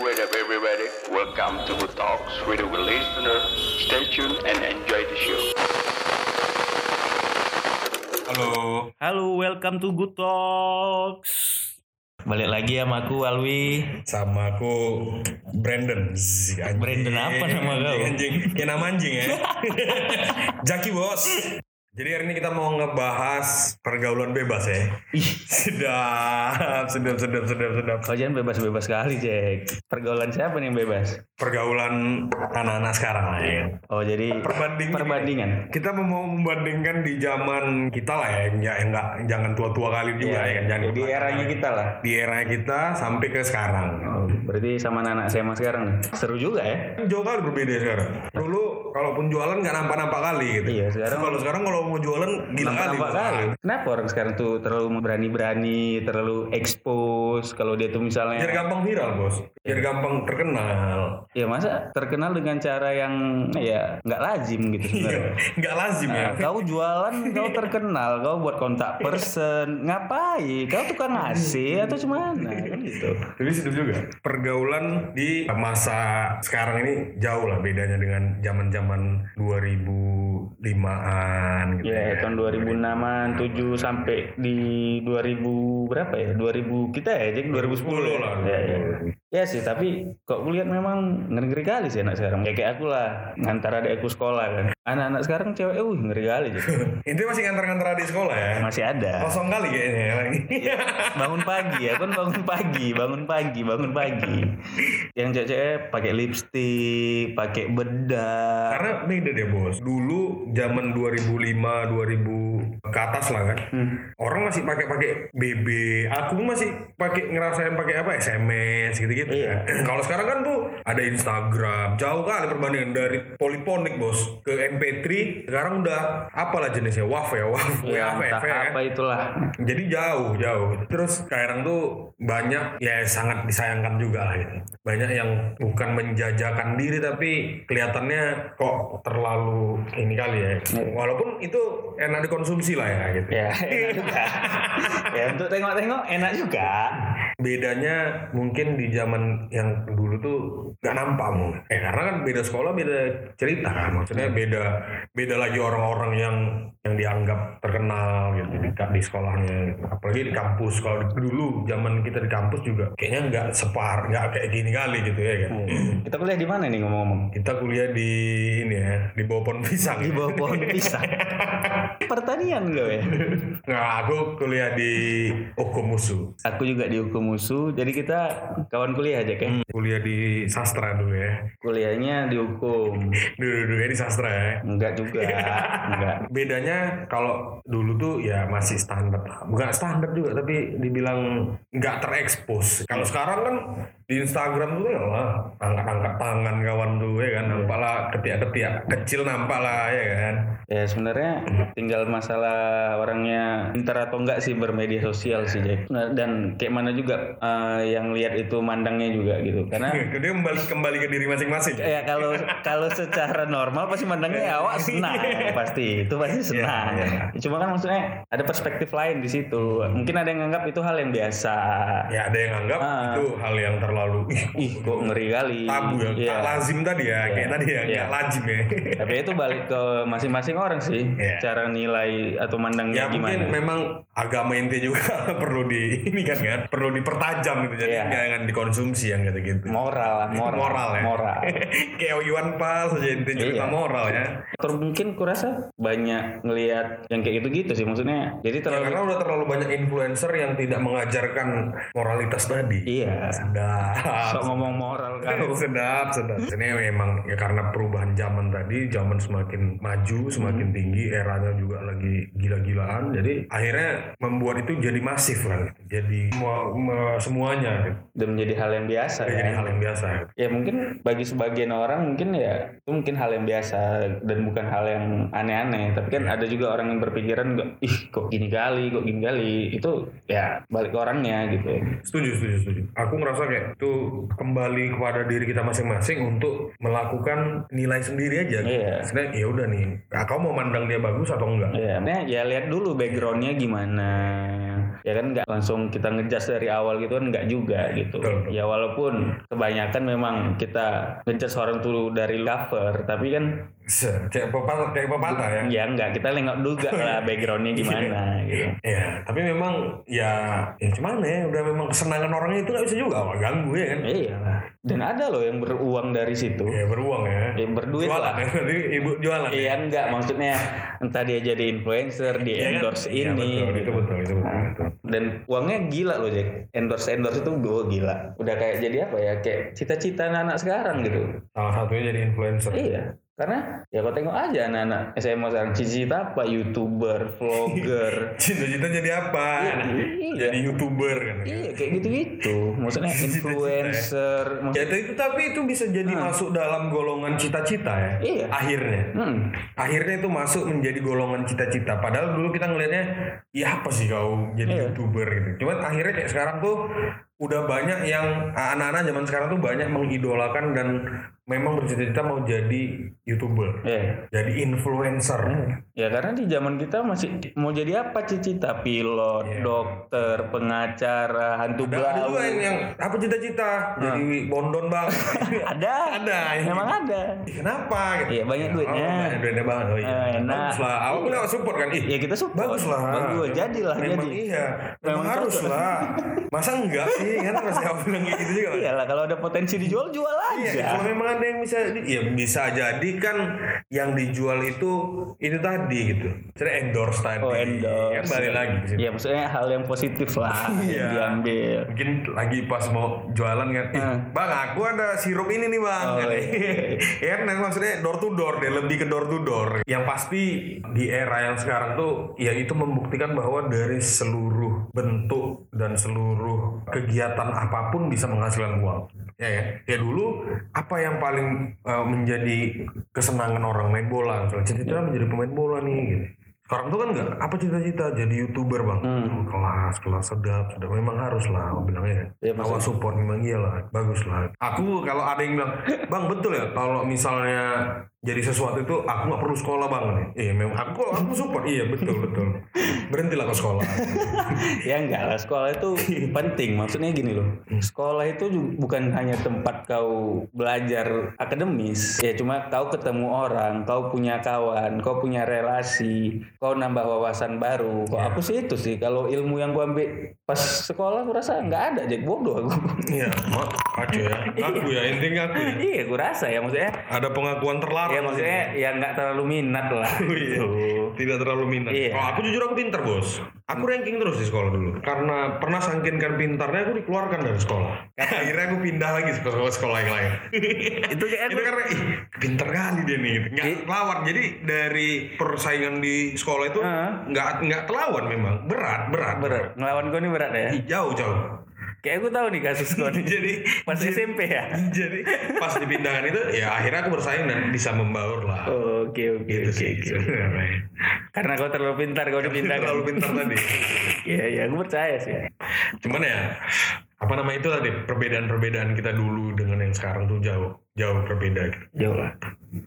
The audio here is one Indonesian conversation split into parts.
What up, everybody? Welcome to Good Talks with our listener. Stay tuned and enjoy the show. Halo. Halo, welcome to Good Talks. Balik lagi sama aku Alwi. Sama aku Brandon. Anjing. Brandon apa nama kau? Anjing, anjing. Kayak nama anjing ya. Jaki bos. Jadi hari ini kita mau ngebahas pergaulan bebas ya. Ih, Sedap, sedap, sedap, sedap, sedap. kau jangan bebas-bebas sekali, Jack. Pergaulan siapa nih yang bebas? Pergaulan anak-anak sekarang lah ya. Oh, jadi Perbandingan. perbandingan. Kita mau membandingkan di zaman kita lah ya, ya enggak jangan tua-tua kali juga ya kan. Jangan Jadi eranya kita lah. di era kita sampai ke sekarang. Oh, berarti sama anak SMA sekarang nih. Seru juga ya. Jauh kali berbeda sekarang. Dulu kalaupun jualan nggak nampak-nampak kali gitu. Iya, sekarang Kalau sekarang kalau mau jualan gila kali. Kenapa orang sekarang tuh terlalu berani-berani, terlalu expose kalau dia tuh Biar misalnya gampang viral bos. Biar gampang terkenal. ya masa terkenal dengan cara yang ya nggak lazim gitu sebenarnya. Nggak lazim ya. Nah, kau jualan, kau terkenal, kau buat kontak person, ngapain? Kau tukang AC atau cemana? Kan gitu. Tapi situ juga. Pergaulan di masa sekarang ini jauh lah bedanya dengan zaman-zaman 2005-an gitu. Ya, tahun 2006-an, 7 sampai di 2000 berapa ya? 2000 kita ya, jadi 2010 lah. Ya, ya. Ya sih, tapi kok kulihat memang ngeri-ngeri kali sih anak sekarang. Ya kayak aku lah, ngantar adik aku sekolah kan. Anak-anak sekarang cewek, uh ngeri kali gitu. Itu masih ngantar-ngantar di sekolah ya. Masih ada. Kosong kali kayaknya ya lagi. bangun pagi ya kan bangun pagi bangun pagi bangun pagi yang cewek pakai lipstick pakai bedak Karena beda deh bos. Dulu zaman 2005 2000 ke atas lah kan. Orang masih pakai pakai BB. Aku masih pakai ngerasain pakai apa SMS gitu-gitu. Iya. kan. Kalau sekarang kan tuh ada Instagram. Jauh kali perbandingan dari poliponik bos ke MP3. Sekarang udah apalah jenisnya WAV ya WAV. ya WAV, entah ya kan? apa itulah Jadi jauh jauh. Terus sekarang tuh banyak ya sangat disayangkan juga lah gitu. Banyak yang bukan menjajakan diri tapi kelihatannya kok terlalu ini kali ya. Walaupun itu enak dikonsumsi lah ya gitu. ya enak juga ya untuk tengok-tengok enak juga Bedanya mungkin di zaman yang dulu tuh gak nampak mungkin. Eh karena kan beda sekolah beda cerita kan. Maksudnya beda beda lagi orang-orang yang yang dianggap terkenal gitu di, di sekolahnya. gitu. Apalagi di kampus. Kalau dulu zaman kita di kampus juga kayaknya nggak separ, nggak kayak gini kali gitu ya kan. kita kuliah di mana nih ngomong-ngomong Kita kuliah di ini ya, di bawah pohon pisang. di bawah pohon pisang pertanian gue ya Nah, aku kuliah di Okomusu. aku juga di hukum musuh. Jadi kita kawan kuliah aja kan Kuliah di sastra dulu ya. kuliahnya di hukum. Dulu dulu ya di sastra ya. enggak juga. Enggak. Bedanya kalau dulu tuh ya masih standar bukan standar juga tapi dibilang nggak terekspos. Kalau sekarang kan di Instagram tuh ya lah angkat-angkat tangan kawan tuh ya kan? Nampak lah ketiak-ketiak kecil nampak lah ya kan? Ya sebenarnya tinggal masalah orangnya pintar atau enggak sih bermedia sosial sih Jack. Dan kayak mana juga eh, yang lihat itu mandangnya juga gitu. Karena dia kembali kembali ke diri masing-masing ya kalau kalau secara normal pasti mandangnya ya awak senang pasti itu pasti senang. iya. Cuma kan maksudnya ada perspektif lain di situ. Mungkin ada yang anggap itu hal yang biasa. ya ada yang anggap Ah. itu hal yang terlalu ih, kok ngeri kali. tabu ya Iya. tak lazim tadi ya kayak tadi ya Iya. nggak lazim ya Tapi itu balik ke masing-masing orang sih. Iya. Cara nilai atau mandangnya ya gimana. mungkin memang agama inti juga perlu di ini kan kan perlu dipertajam gitu jadi Iya. jangan dikonsumsi yang gitu-gitu moral lah, moral. moral ya Moral. kayak Iwan Pals aja inti cerita Iya. moral ya Atau mungkin kurasa banyak ngelihat yang kayak gitu-gitu sih maksudnya. Jadi Ya, terlalu karena udah terlalu banyak influencer yang tidak mengajarkan moralitas tadi iya. sedap Sok ngomong moral kau. sedap sedap ini memang ya karena perubahan zaman tadi zaman semakin maju semakin Hmm. tinggi eranya juga lagi gila-gilaan jadi akhirnya membuat itu jadi masif lah gitu. jadi semua- semuanya gitu. Dan menjadi hal yang biasa ya. jadi hal yang biasa gitu. Ya mungkin bagi sebagian orang mungkin ya itu mungkin hal yang biasa dan bukan hal yang aneh-aneh. Tapi kan ada juga orang yang berpikiran ih kok gini kali, kok gini kali. Itu ya balik ke orangnya gitu. Setuju, setuju, setuju. Aku ngerasa kayak itu kembali kepada diri kita masing-masing untuk melakukan nilai sendiri aja. Iya. Sebenarnya ya udah nih, nah, kau mau mandang dia bagus atau enggak? Ya, nah, ya lihat dulu backgroundnya gimana. Ya kan nggak langsung kita ngejudge dari awal gitu kan nggak juga gitu. Betul, betul. ya walaupun kebanyakan memang kita ngejudge orang tuh dari cover tapi kan kayak pepatah kayak pepatah ya. Ya nggak kita nengok juga lah backgroundnya gimana gitu. Ya, tapi memang ya, ya gimana ya, udah memang kesenangan orangnya itu nggak bisa juga ganggu ya kan? iya lah dan ada loh yang beruang dari situ Ya beruang ya. ya berduit jualan lah ya, berarti ibu jualan. Iya enggak maksudnya entah dia jadi influencer di Iya kan? endorse Iya, ini betul, gitu. itu betul, itu betul, Nah, betul. dan uangnya gila loh Jack endorse endorse itu gue gila udah kayak jadi apa ya kayak cita-cita anak-anak sekarang gitu Salah satunya jadi influencer. iya karena ya kau tengok aja anak-anak SMA sekarang cita-cita apa youtuber vlogger Cita-cita jadi apa? iya. Jadi youtuber kan? iya kayak gitu-gitu maksudnya influencer Ya maksud- itu tapi itu bisa jadi masuk dalam golongan cita-cita ya. Iya. Akhirnya. hmm, Akhirnya itu masuk menjadi golongan cita-cita. Padahal dulu kita ngelihatnya, ya apa sih kau jadi Iya. youtuber gitu. Cuman akhirnya kayak sekarang tuh udah banyak yang anak-anak zaman sekarang tuh banyak mengidolakan dan memang bercita-cita mau jadi youtuber, iya. jadi influencer. Ya karena di zaman kita masih mau jadi apa cita-cita pilot, Iya. dokter, pengacara, hantu Dan ada juga yang, yang apa cita-cita jadi bondon bang. ada. Ada, Memang ada. Kenapa? Gitu. Iya, banyak duitnya. Oh, banyak duitnya banget. Oh, iya. Eh, enak. Bagus lah. Awal nggak support kan? Ih, Ya kita support. bagus lah. Bagus, jadilah Memang jadi. iya. Memang Memang harus cocok. lah. Masa enggak sih? Kan pasti aku bilang kayak gitu juga. Iyalah kalau ada potensi dijual jual Iya, aja. kalau memang ada yang bisa, ya bisa jadi kan yang dijual itu itu tadi gitu. Jadi endorse tadi. Oh endorse. Kan balik lagi. Ya maksudnya hal yang positif lah Iya. diambil. Mungkin lagi pas mau jualan kan, "Ih, Hmm. bang aku ada sirup ini nih bang. Oh, Kan, ya kan maksudnya door to door deh, lebih ke door to door. Yang pasti di era yang sekarang tuh, ya itu membuktikan bahwa dari seluruh bentuk dan seluruh kegiatan apa pun bisa menghasilkan uang. Ya ya, ya dulu apa yang paling uh, menjadi kesenangan orang main bola, misalnya cita-cita menjadi pemain bola nih. Gitu. Sekarang tuh kan enggak, apa cita-cita jadi youtuber bang? Oh, kelas, kelas sedap, sedap. Memang harus lah, aku bilangnya kan. Ya, Awal support memang iyalah, bagus lah. Aku kalau ada yang bilang, bang betul ya, kalau misalnya jadi sesuatu itu aku nggak perlu sekolah bang. Iya memang aku aku support, iya betul betul. Berhentilah ke sekolah. ya enggak lah sekolah itu penting maksudnya gini loh sekolah itu bukan hanya tempat kau belajar akademis ya cuma kau ketemu orang kau punya kawan kau punya relasi kau nambah wawasan baru kok aku sih itu sih kalau ilmu yang gua ambil pas sekolah aku rasa nggak ada jadi bodoh aku Iya, mak kacau ya. Aku ya intinya aku. ya. iya gue rasa ya maksudnya Ada pengakuan terlarang. Ya maksudnya ya nggak terlalu minat lah Oh, iya. gitu. Tidak terlalu minat. Iya. Kalau aku jujur aku pintar bos. Aku ranking terus di sekolah dulu. Karena pernah sangkinkan pintarnya aku dikeluarkan dari sekolah. Akhirnya aku pindah lagi ke sekolah, sekolah yang lain. itu kayak itu karena ih, pintar kali dia nih. gitu. Nggak lawan. Jadi dari persaingan di sekolah itu nggak nggak kelawan memang. Berat berat. berat ngelawan gue nih berat ya Jauh jauh. Kayak gue tahu nih kasus gue nih Jadi pas SMP ya jadi pas dipindahkan itu ya akhirnya aku bersaing dan bisa membaur lah. Oke oke Gitu oke oke. Karena kau terlalu pintar kau dipindahkan. Terlalu pintar tadi. Iya iya, aku percaya sih. Cuman ya apa nama itu tadi perbedaan-perbedaan kita dulu dengan yang sekarang tuh jauh jauh berbeda gitu. Jauh lah.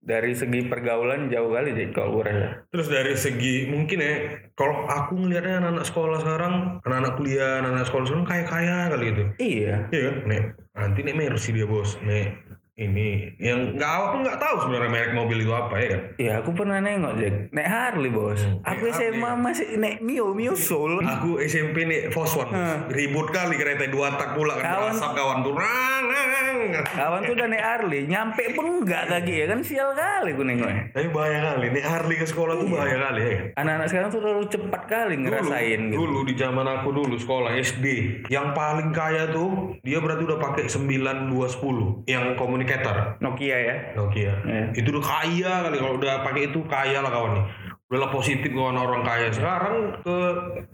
Dari segi pergaulan jauh kali deh kalau gue rasa. Terus dari segi mungkin ya kalau aku ngelihatnya anak-anak sekolah sekarang, anak-anak kuliah, anak-anak sekolah sekarang kaya-kaya kali itu. Iya. Iya kan? Nek, nanti nek Mercy dia bos. Nek ini yang nggak aku nggak tahu sebenarnya merek mobil itu apa ya kan? Iya aku pernah nengok Jack. Naik Harley bos. Aku naik SMA masih naik Mio Mio Soul. Aku SMP nih Foswan bos. ribut kali kereta dua tak pula kan Kawan- kawan tuh. Rang, rang, rang. Kawan tuh udah naik Harley, nyampe pun enggak kaki ya kan sial kali gue nengoknya. Tapi bahaya kali, nih Harley ke sekolah tuh bahaya kali ya kan? Anak-anak sekarang tuh terlalu cepat kali ngerasain dulu, gitu. dulu di zaman aku dulu sekolah SD yang paling kaya tuh dia berarti udah pakai 9210 yang communicator Nokia ya. Nokia Iya. itu udah kaya kali kalau udah pakai itu kaya lah kawan nih udahlah positif kawan orang kaya sekarang ke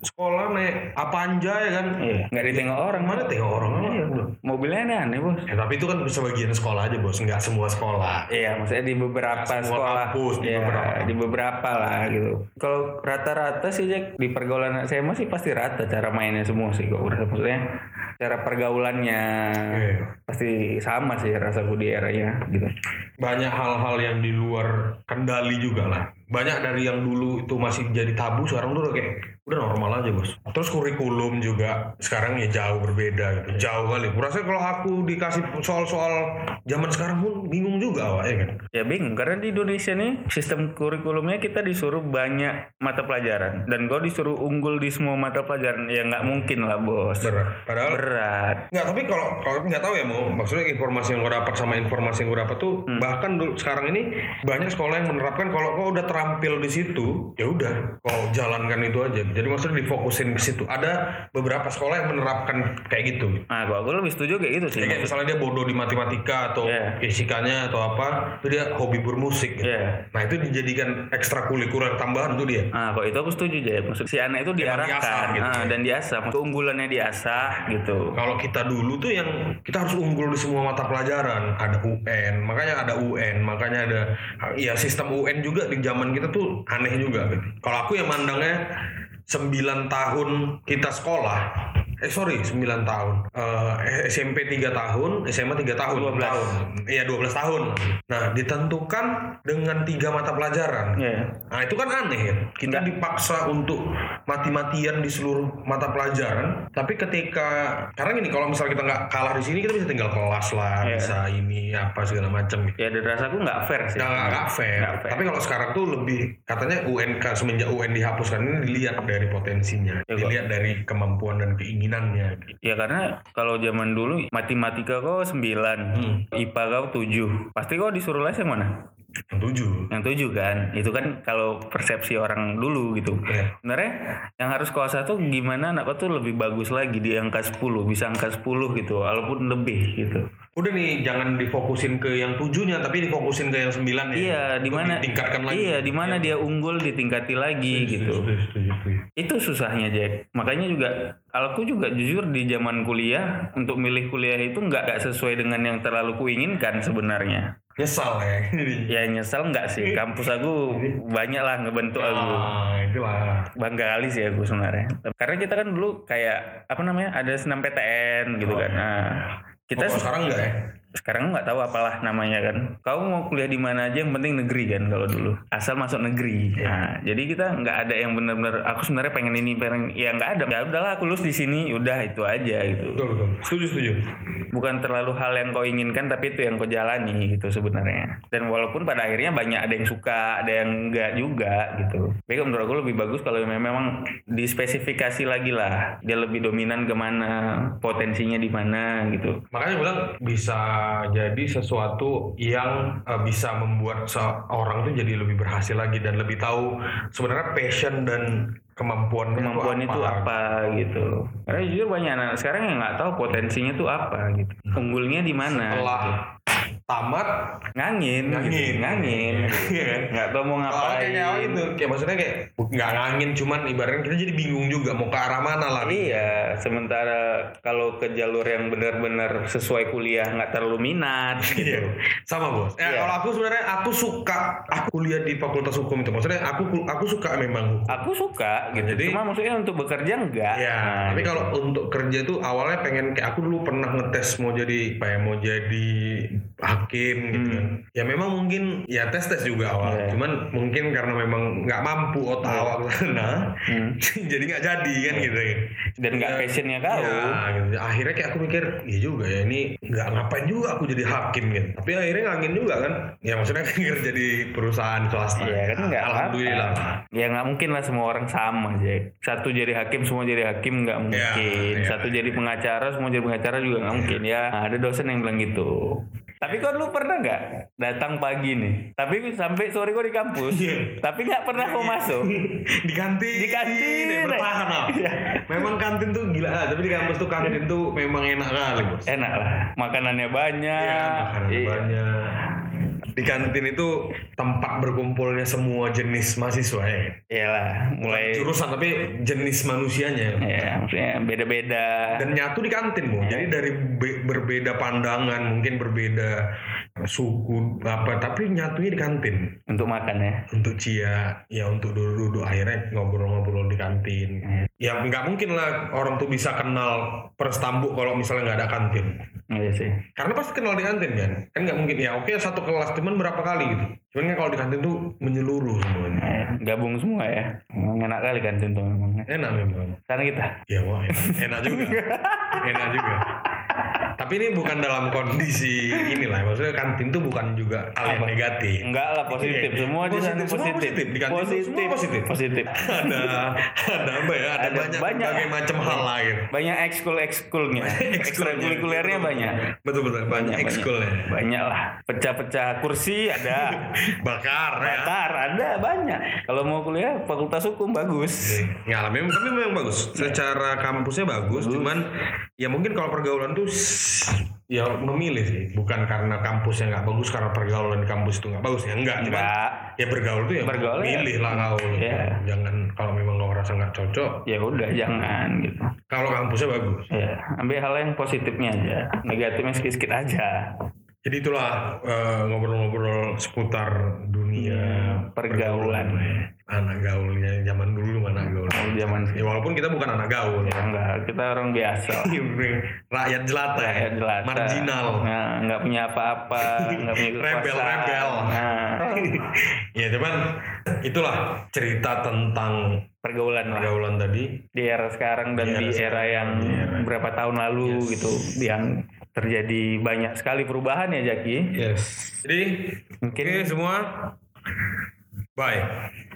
sekolah naik apa aja ya kan Iya. Nggak ditengok orang mana tengok orang Iya. udah. Mobilnya aneh-aneh bos. Ya, tapi itu kan sebagian sekolah aja bos nggak semua sekolah Iya, maksudnya di beberapa Nggak semua sekolah, kampus, di Iya, beberapa. di beberapa lah gitu. Kalau rata-rata sih Jack di pergaulan saya masih pasti rata cara mainnya semua sih kok maksudnya cara pergaulannya Iya. pasti sama sih rasaku di eranya gitu. banyak hal-hal yang di luar kendali juga lah banyak dari yang dulu itu masih jadi tabu sekarang tuh kayak udah normal aja bos. Terus kurikulum juga sekarang ya jauh berbeda gitu. Jauh kali. Kurasa kalau aku dikasih soal-soal zaman sekarang pun bingung juga Wak, ya kan? Ya bingung. Karena di Indonesia nih sistem kurikulumnya kita disuruh banyak mata pelajaran. Dan gue disuruh unggul di semua mata pelajaran. Ya nggak mungkin lah bos. berat. Padahal Berat. Nggak, tapi kalau kalau nggak tahu ya mau maksudnya informasi yang gue dapat sama informasi yang gue dapat tuh Hmm. bahkan dulu sekarang ini banyak sekolah yang menerapkan kalau kau udah terampil di situ ya udah kau jalankan itu aja jadi maksudnya difokusin ke situ ada beberapa sekolah yang menerapkan kayak gitu Nah, gua gue lebih setuju kayak gitu sih. Ya, kayak misalnya dia bodoh di matematika atau Iya. fisikanya atau apa itu dia hobi bermusik gitu. Iya. nah itu dijadikan ekstrakurikuler tambahan tuh dia Ah, kok itu aku setuju aja. Maksud si anak itu diarahkan diasah gitu ah, ya. dan diasah. Keunggulannya diasah gitu. Kalau kita dulu tuh yang kita harus unggul di semua mata pelajaran. Ada UN, makanya ada UN, makanya ada ya sistem UN juga di zaman kita tuh aneh juga. Gitu. Kalau aku yang mandangnya 9 tahun kita sekolah, eh sorry 9 tahun, Eh, SMP 3 tahun, SMA 3 tahun, 12. tahun, iya 12 tahun. Nah ditentukan dengan tiga mata pelajaran. Iya. Nah itu kan aneh ya. Kita dipaksa untuk mati-matian di seluruh mata pelajaran. Tapi ketika karena gini kalau misalnya kita nggak kalah di sini kita bisa tinggal kelas lah, Iya. bisa ini apa segala macam. Ya dan rasaku nggak fair sih. Nggak nggak fair. Nggak fair. Tapi kalau sekarang tuh lebih katanya UN kan semenjak UN dihapuskan ini dilihat dari potensinya, Ya, dilihat dari kemampuan dan gitu. Ya karena kalau zaman dulu matematika kau 9, Hmm. IPA kau 7. Pasti kau disuruh les yang mana? Yang tujuh. Yang 7 kan. Itu kan kalau persepsi orang dulu gitu. Iya. Sebenarnya yang harus kau satu gimana anak kau tuh lebih bagus lagi di angka 10, bisa angka 10 gitu, walaupun lebih gitu. Udah nih jangan difokusin ke yang tujuhnya tapi difokusin ke yang sembilan ya. Iya, di mana ditingkatkan lagi. Iya, di mana dia unggul ditingkati lagi gitu. Setuju, setuju, setuju. Itu susahnya Jack. Makanya juga aku juga jujur di zaman kuliah untuk milih kuliah itu nggak sesuai dengan yang terlalu kuinginkan sebenarnya. Nyesal ya. Ya nyesel nggak sih. Kampus aku banyak lah ngebentuk aku. Ah, itulah. Bangga kali sih aku sebenarnya. Karena kita kan dulu kayak apa namanya ada senam PTN gitu kan. Nah, kita Oh, kalau sekarang enggak ya? Sekarang nggak tahu apalah namanya kan. Kau mau kuliah di mana aja yang penting negeri kan kalau dulu. Asal masuk negeri. Nah, jadi kita nggak ada yang benar-benar aku sebenarnya pengen ini pengen ya nggak ada. Ya udahlah aku lulus di sini, udah itu aja gitu. Betul, betul. Setuju, setuju. Bukan terlalu hal yang kau inginkan tapi itu yang kau jalani gitu sebenarnya. Dan walaupun pada akhirnya banyak ada yang suka, ada yang enggak juga gitu. Tapi menurut aku lebih bagus kalau memang dispesifikasi lagi lah. Dia lebih dominan ke mana, potensinya di mana gitu. Makanya bilang bisa jadi sesuatu yang eh, bisa membuat seorang tuh jadi lebih berhasil lagi dan lebih tahu sebenarnya passion dan kemampuan kemampuan itu apa gitu. Karena jujur banyak anak sekarang yang nggak tahu potensinya tuh apa gitu. Unggulnya di mana? Setelah gitu. Tamat Ngangin, Ngangin. gitu. ngangin. Iya kan? nggak tahu mau Oh, ngapain. kayak awal itu kayak maksudnya kayak nggak ngangin cuman ibaratnya kita jadi bingung juga mau ke arah mana lah Iya, sementara kalau ke jalur yang benar-benar sesuai kuliah nggak terlalu minat Iya, gitu. sama bos. Ya, Iya. kalau aku sebenarnya aku suka aku kuliah di Fakultas Hukum itu. Maksudnya aku aku suka memang hukum. Aku suka gitu. Jadi- Cuma maksudnya untuk bekerja enggak. Ya, Nah, tapi gitu. kalau untuk kerja itu awalnya pengen kayak aku dulu pernah ngetes mau jadi apa ya, mau jadi hakim gitu Hmm. kan. Ya memang mungkin ya tes tes juga awal. Iya. Cuman mungkin karena memang nggak mampu otak awak ke sana, Hmm. jadi nggak jadi kan gitu ya. dan nggak passionnya kau. Ya, gitu. Akhirnya kayak aku mikir, iya juga ya ini nggak ngapain juga aku jadi hakim gitu. Tapi akhirnya ngangin juga kan. Ya maksudnya kan kerja di perusahaan swasta. Iya kan nggak Alhamdulillah. apa-apa. Ya nggak mungkin lah semua orang sama Jack. Satu jadi hakim semua jadi hakim nggak mungkin. iya. Satu jadi pengacara semua jadi pengacara juga nggak mungkin ya. Ada dosen yang bilang gitu. Tapi kok lu pernah nggak datang pagi nih? Tapi sampai sore kok di kampus. Iya. Tapi nggak pernah kau masuk. di kantin Di kantin, ya, bertahan lah. Iya. memang kantin tuh gila ah, tapi di kampus tuh kantin tuh memang enak kali bos Enak lah. Makanannya banyak. Iya, makanan Iya. banyak di kantin itu tempat berkumpulnya semua jenis mahasiswa ya Iyalah, mulai jurusan tapi jenis manusianya ya maksudnya beda-beda. dan nyatu di kantin bu Iya. jadi dari be- berbeda pandangan mungkin berbeda suku apa tapi nyatunya di kantin. Untuk makan ya? Untuk Cia. Ya untuk duduk-duduk. Akhirnya ngobrol-ngobrol di kantin. Ya nggak mungkin lah orang tuh bisa kenal perstambu kalau misalnya nggak ada kantin. Iya sih. Karena pasti kenal di kantin kan? Kan nggak mungkin. Ya oke satu kelas teman berapa kali gitu. Cuman kan kalau di kantin tuh menyeluruh semuanya. Eh, gabung semua ya? Emang enak kali kan tuh memang. Enak memang. Sana kita? Ya wah enak, enak juga. Enak juga. Tapi ini bukan dalam kondisi inilah. Maksudnya kantin tuh bukan juga hal yang negatif. Enggak lah positif. Semua di sana Positif, semua positif. positif. Di tuh semua positif. positif. Ada ada apa ya? Ada, Ada banyak, banyak. berbagai macam hal lah gitu. Banyak ekskul ekskulnya. Ekstrakurikulernya banyak. betul betul. Banyak ekskulnya. Banyak lah. Pecah-pecah kursi ada. Bakar ya. Bakar ada banyak. Kalau mau kuliah fakultas hukum bagus. Ya, memang tapi memang bagus. Secara kampusnya bagus, cuman ya mungkin kalau pergaulan tuh ya memilih sih, bukan karena kampusnya nggak bagus karena pergaulan di kampus itu nggak bagus ya enggak. Enggak ya bergaul tuh ya Bergaul ya. milih lah kau. Iya. Jangan kalau memang kau merasa nggak cocok, ya udah jangan gitu kalau kampusnya bagus. ya ambil hal yang positifnya aja negatifnya sedikit aja Jadi itulah eh, ngobrol-ngobrol seputar dunia Iya, pergaulan. anak gaulnya zaman dulu anak gaul. Kalau zaman Ya walaupun kita bukan anak gaul. ya enggak kita orang biasa Rakyat jelata ya. Kayak jelas Marginal. nah, nggak punya apa-apa nggak punya kekuasaan Rebel-rebel. nah, ya cuman itulah cerita tentang pergaulan lah pergaulan tadi di era sekarang dan Di era di era yang di era. berapa tahun lalu Yes. gitu yang terjadi banyak sekali perubahan ya Jaki yes. Jadi mungkin oke semua. Bye